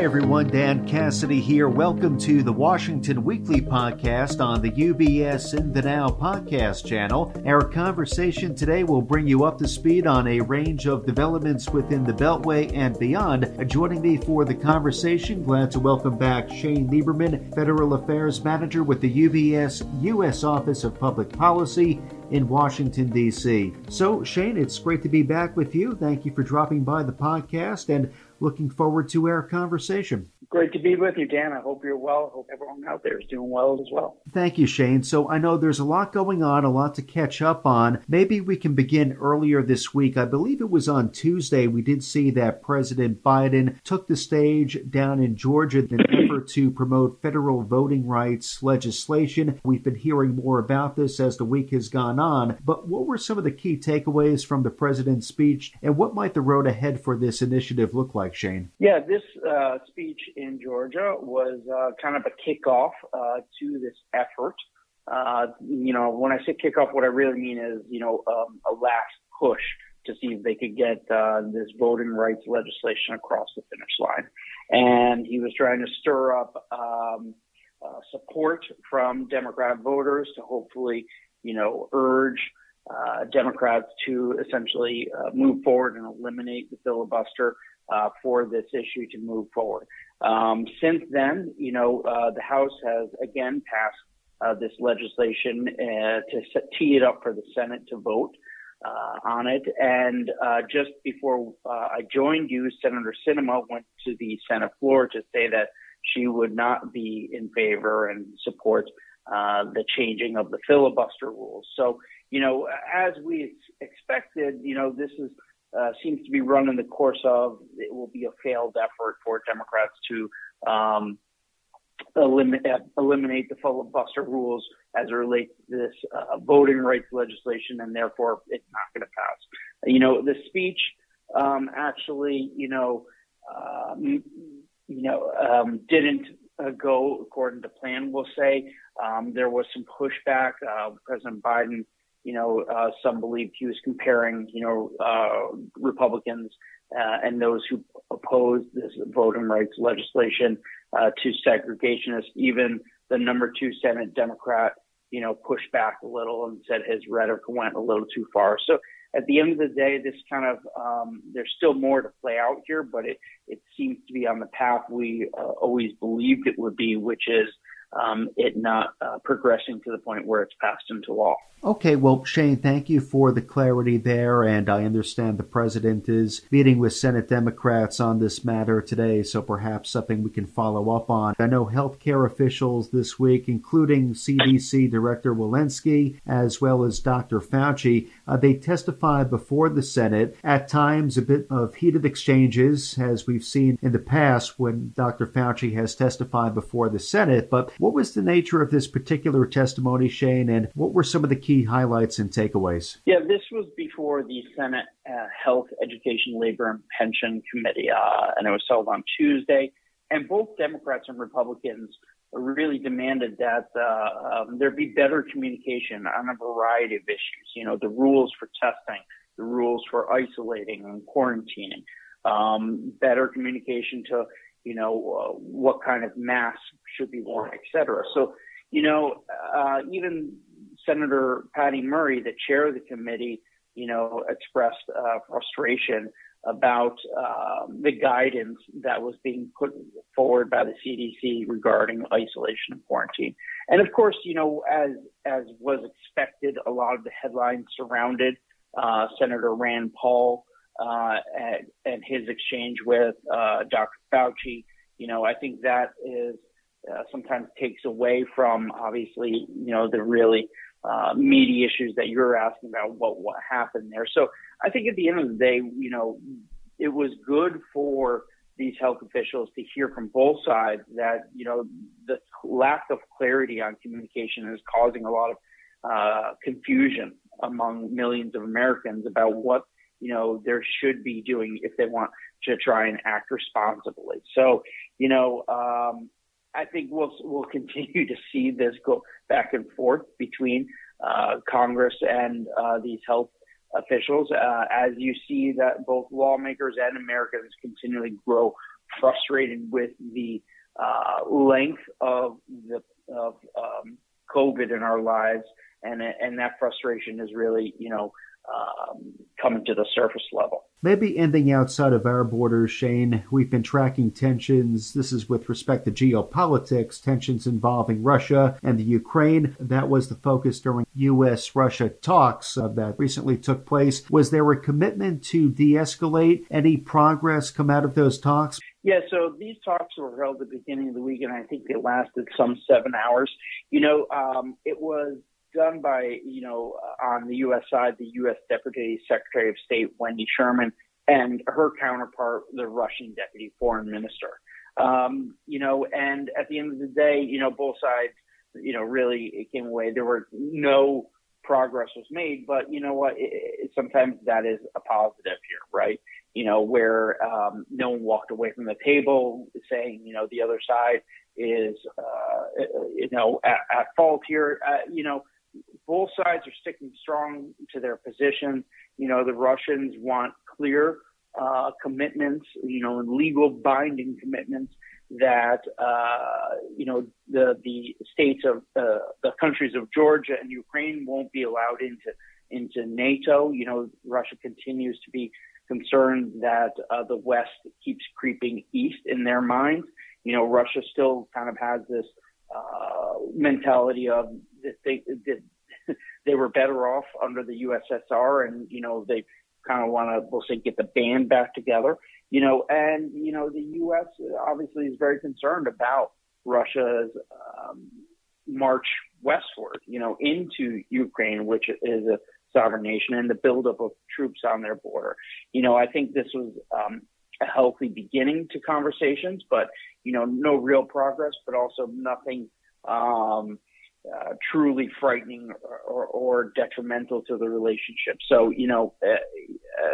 Hi, everyone. Dan Cassidy here. Welcome to the Washington Weekly Podcast on the UBS In the Now podcast channel. Our conversation today will bring you up to speed on a range of developments within the Beltway and beyond. Joining me for the conversation, glad to welcome back Shane Lieberman, Federal Affairs Manager with the UBS U.S. Office of Public Policy in Washington, D.C. So, Shane, it's great to be back with you. Thank you for dropping by the podcast and looking forward to our conversation. Great to be with you, Dan. I hope you're well. I hope everyone out there is doing well as well. Thank you, Shane. So I know there's a lot going on, a lot to catch up on. Maybe we can begin earlier this week. I believe it was on Tuesday. We did see that President Biden took the stage down in Georgia in an effort to promote federal voting rights legislation. We've been hearing more about this as the week has gone on. But what were some of the key takeaways from the president's speech, and what might the road ahead for this initiative look like, Shane? Yeah, this uh, speech in Georgia was uh, kind of a kickoff uh, to this effort. Uh, you know, when I say kickoff, what I really mean is, you know, um, a last push to see if they could get uh, this voting rights legislation across the finish line. And he was trying to stir up um, uh, support from Democrat voters to hopefully, you know, urge uh, Democrats to essentially uh, move forward and eliminate the filibuster uh, for this issue to move forward. Um, since then, you know, uh, the House has again passed uh, this legislation uh, to set, tee it up for the Senate to vote uh, on it. And uh, just before I joined you, Senator Sinema went to the Senate floor to say that she would not be in favor and support the changing of the filibuster rules. So, you know, as we expected, you know, this is uh, seems to be run in the course of it will be a failed effort for Democrats to um, eliminate, eliminate the filibuster rules as it relates to this uh, voting rights legislation, and therefore it's not going to pass. You know, the speech um, actually, you know, um, you know, um, didn't uh, go according to plan. We'll say um, there was some pushback. Uh, President Biden you know, uh, some believed he was comparing, you know, uh, Republicans uh, and those who opposed this voting rights legislation uh, to segregationists. Even the number two Senate Democrat, you know, pushed back a little and said his rhetoric went a little too far. So at the end of the day, this kind of um, there's still more to play out here, but it it seems to be on the path we uh, always believed it would be, which is um, it not uh, progressing to the point where it's passed into law. Okay, well, Shane, thank you for the clarity there. And I understand the president is meeting with Senate Democrats on this matter today, so perhaps something we can follow up on. I know healthcare officials this week, including CDC Director Walensky, as well as Dr. Fauci, uh, they testified before the Senate. At times, a bit of heated exchanges, as we've seen in the past when Dr. Fauci has testified before the Senate. But what was the nature of this particular testimony, Shane, and what were some of the key highlights and takeaways? Yeah, this was before the Senate uh, Health, Education, Labor, and Pension Committee, uh, and it was held on Tuesday. And both Democrats and Republicans really demanded that uh, um, there be better communication on a variety of issues. You know, the rules for testing, the rules for isolating and quarantining, um, better communication to, you know, uh, what kind of masks should be worn, et cetera. So, you know, uh, even Senator Patty Murray, the chair of the committee, you know, expressed uh, frustration about uh, the guidance that was being put forward by the CDC regarding isolation and quarantine. And of course, you know, as as was expected, a lot of the headlines surrounded uh, Senator Rand Paul uh, and, and, his exchange with uh, Dr. Fauci. You know, I think that is uh, sometimes takes away from obviously, you know, the really uh, meaty issues that you're asking about what what happened there. So I think at the end of the day, you know, it was good for these health officials to hear from both sides that you know the lack of clarity on communication is causing a lot of uh, confusion among millions of Americans about what you know there should be doing if they want to try and act responsibly. So you know. Um, I think we'll we'll continue to see this go back and forth between uh, Congress and uh, these health officials uh, as you see that both lawmakers and Americans continually grow frustrated with the uh, length of the of um, COVID in our lives, and and that frustration is really you know um, coming to the surface level. Maybe ending outside of our borders, Shane, we've been tracking tensions. This is with respect to geopolitics, tensions involving Russia and the Ukraine. That was the focus during U.S. Russia talks uh, that recently took place. Was there a commitment to de escalate? Any progress come out of those talks? Yeah, so these talks were held at the beginning of the week, and I think they lasted some seven hours. You know, um, it was done by, you know, on the U.S. side, the U.S. Deputy Secretary of State, Wendy Sherman, and her counterpart, the Russian Deputy Foreign Minister. Um, you know, and at the end of the day, you know, both sides, you know, really it came away. There were no progress was made, but you know what? It, it, sometimes that is a positive here, right? You know, where um, no one walked away from the table saying, you know, the other side is, uh, you know, at, at fault here. Uh, you know, both sides are sticking strong to their position. You know, the Russians want clear uh, commitments, you know, and legal binding commitments that uh, you know the the states of uh, the countries of Georgia and Ukraine won't be allowed into into NATO. You know, Russia continues to be concerned that uh, the West keeps creeping east in their minds. You know, Russia still kind of has this uh, mentality of that they that they were better off under the USSR, and you know they kind of want to we'll say get the band back together. You know, and you know the U.S. obviously is very concerned about Russia's um, march westward, you know, into Ukraine, which is a sovereign nation, and the buildup of troops on their border. You know, I think this was um, a healthy beginning to conversations, but you know, no real progress, but also nothing um, uh, truly frightening or, or, detrimental to the relationship. So, you know, uh,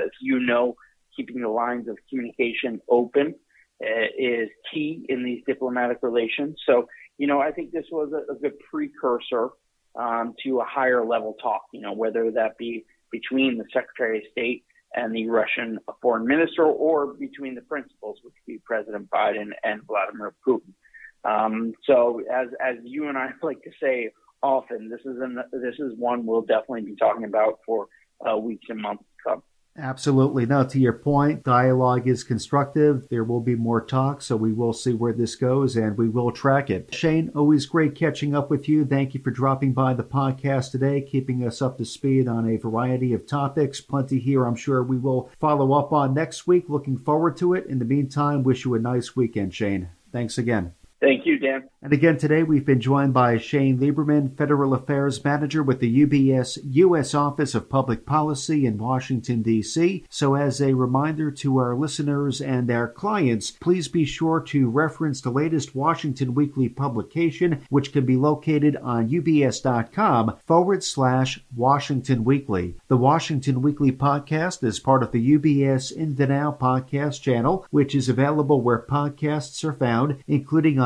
as you know, keeping the lines of communication open uh, is key in these diplomatic relations. So, you know, I think this was a, a good precursor um, to a higher level talk, you know, whether that be between the Secretary of State and the Russian foreign minister or between the principals, which would be President Biden and Vladimir Putin. Um, so as, as you and I like to say often, this is an, this is one we'll definitely be talking about for uh, weeks and months to come. Absolutely. Now, to your point, dialogue is constructive. There will be more talk, so we will see where this goes and we will track it. Shane, always great catching up with you. Thank you for dropping by the podcast today, keeping us up to speed on a variety of topics. Plenty here, I'm sure we will follow up on next week. Looking forward to it. In the meantime, wish you a nice weekend, Shane. Thanks again. Thank you, Dan. And again, today we've been joined by Shane Lieberman, Federal Affairs Manager with the UBS U.S. Office of Public Policy in Washington, D.C. So, as a reminder to our listeners and our clients, please be sure to reference the latest Washington Weekly publication, which can be located on ubs.com forward slash Washington Weekly. The Washington Weekly podcast is part of the UBS In the Now podcast channel, which is available where podcasts are found, including on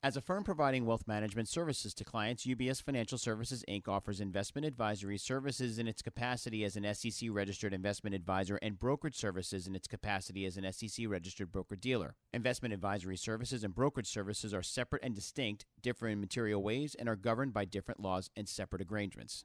As a firm providing wealth management services to clients, UBS Financial Services Inc. offers investment advisory services in its capacity as an SEC registered investment advisor and brokerage services in its capacity as an SEC registered broker dealer. Investment advisory services and brokerage services are separate and distinct, differ in material ways, and are governed by different laws and separate arrangements.